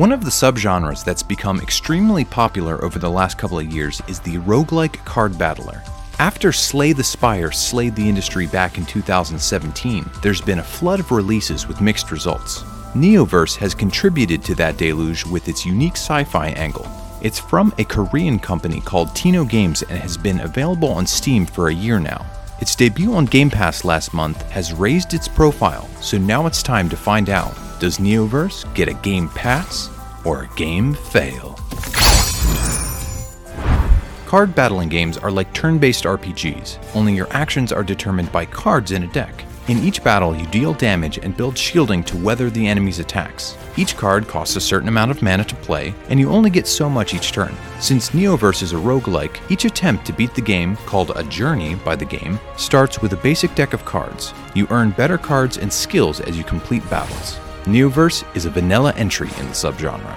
One of the subgenres that's become extremely popular over the last couple of years is the roguelike card battler. After Slay the Spire slayed the industry back in 2017, there's been a flood of releases with mixed results. Neoverse has contributed to that deluge with its unique sci fi angle. It's from a Korean company called Tino Games and has been available on Steam for a year now. Its debut on Game Pass last month has raised its profile, so now it's time to find out does Neoverse get a Game Pass or a game fail? Card battling games are like turn based RPGs, only your actions are determined by cards in a deck. In each battle, you deal damage and build shielding to weather the enemy's attacks. Each card costs a certain amount of mana to play, and you only get so much each turn. Since Neoverse is a roguelike, each attempt to beat the game, called a journey by the game, starts with a basic deck of cards. You earn better cards and skills as you complete battles. Neoverse is a vanilla entry in the subgenre.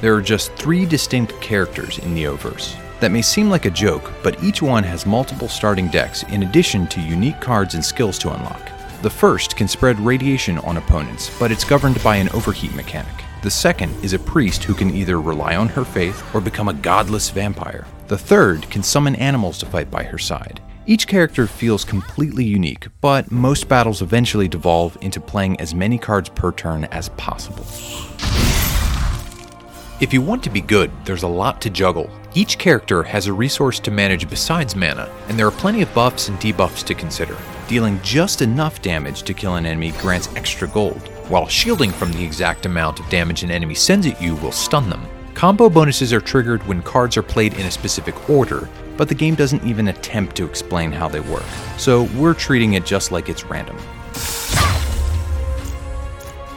There are just three distinct characters in Neoverse. That may seem like a joke, but each one has multiple starting decks in addition to unique cards and skills to unlock. The first can spread radiation on opponents, but it's governed by an overheat mechanic. The second is a priest who can either rely on her faith or become a godless vampire. The third can summon animals to fight by her side. Each character feels completely unique, but most battles eventually devolve into playing as many cards per turn as possible. If you want to be good, there's a lot to juggle. Each character has a resource to manage besides mana, and there are plenty of buffs and debuffs to consider. Dealing just enough damage to kill an enemy grants extra gold, while shielding from the exact amount of damage an enemy sends at you will stun them. Combo bonuses are triggered when cards are played in a specific order, but the game doesn't even attempt to explain how they work, so we're treating it just like it's random.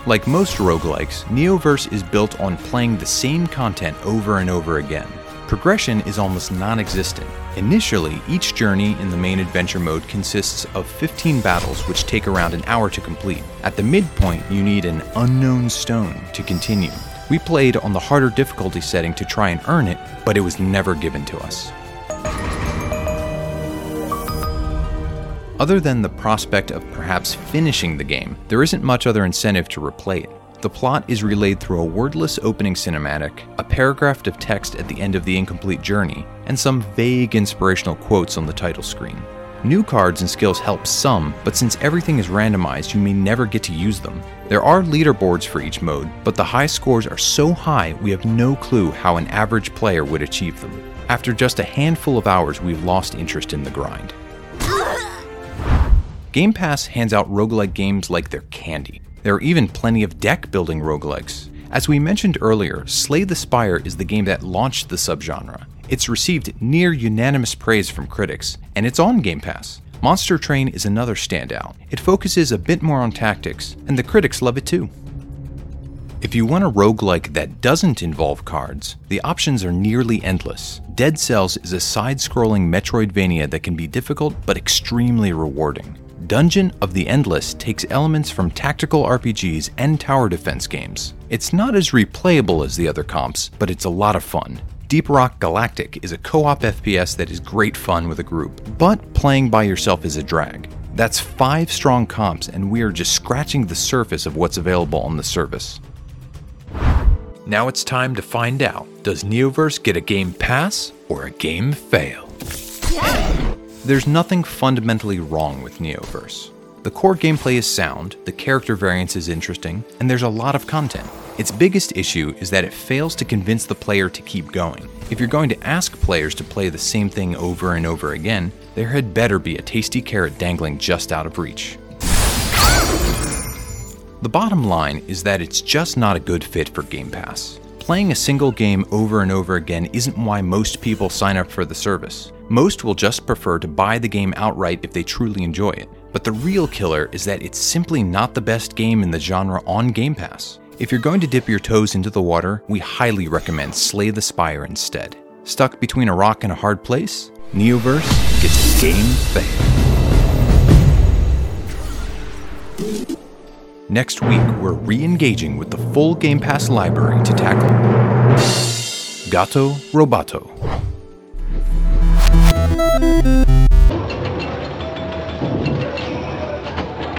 Like most roguelikes, Neoverse is built on playing the same content over and over again. Progression is almost non existent. Initially, each journey in the main adventure mode consists of 15 battles which take around an hour to complete. At the midpoint, you need an unknown stone to continue. We played on the harder difficulty setting to try and earn it, but it was never given to us. Other than the prospect of perhaps finishing the game, there isn't much other incentive to replay it. The plot is relayed through a wordless opening cinematic, a paragraph of text at the end of the incomplete journey, and some vague inspirational quotes on the title screen. New cards and skills help some, but since everything is randomized, you may never get to use them. There are leaderboards for each mode, but the high scores are so high we have no clue how an average player would achieve them. After just a handful of hours, we've lost interest in the grind. Game Pass hands out roguelike games like they're candy. There are even plenty of deck building roguelikes. As we mentioned earlier, Slay the Spire is the game that launched the subgenre. It's received near unanimous praise from critics, and it's on Game Pass. Monster Train is another standout. It focuses a bit more on tactics, and the critics love it too. If you want a roguelike that doesn't involve cards, the options are nearly endless. Dead Cells is a side scrolling Metroidvania that can be difficult but extremely rewarding. Dungeon of the Endless takes elements from tactical RPGs and tower defense games. It's not as replayable as the other comps, but it's a lot of fun. Deep Rock Galactic is a co op FPS that is great fun with a group, but playing by yourself is a drag. That's five strong comps, and we are just scratching the surface of what's available on the service. Now it's time to find out does Neoverse get a game pass or a game fail? There's nothing fundamentally wrong with Neoverse. The core gameplay is sound, the character variance is interesting, and there's a lot of content. Its biggest issue is that it fails to convince the player to keep going. If you're going to ask players to play the same thing over and over again, there had better be a tasty carrot dangling just out of reach. The bottom line is that it's just not a good fit for Game Pass. Playing a single game over and over again isn't why most people sign up for the service. Most will just prefer to buy the game outright if they truly enjoy it. But the real killer is that it's simply not the best game in the genre on Game Pass. If you're going to dip your toes into the water, we highly recommend Slay the Spire instead. Stuck between a rock and a hard place? Neoverse gets game fail. Next week, we're re engaging with the full Game Pass library to tackle Gato Roboto.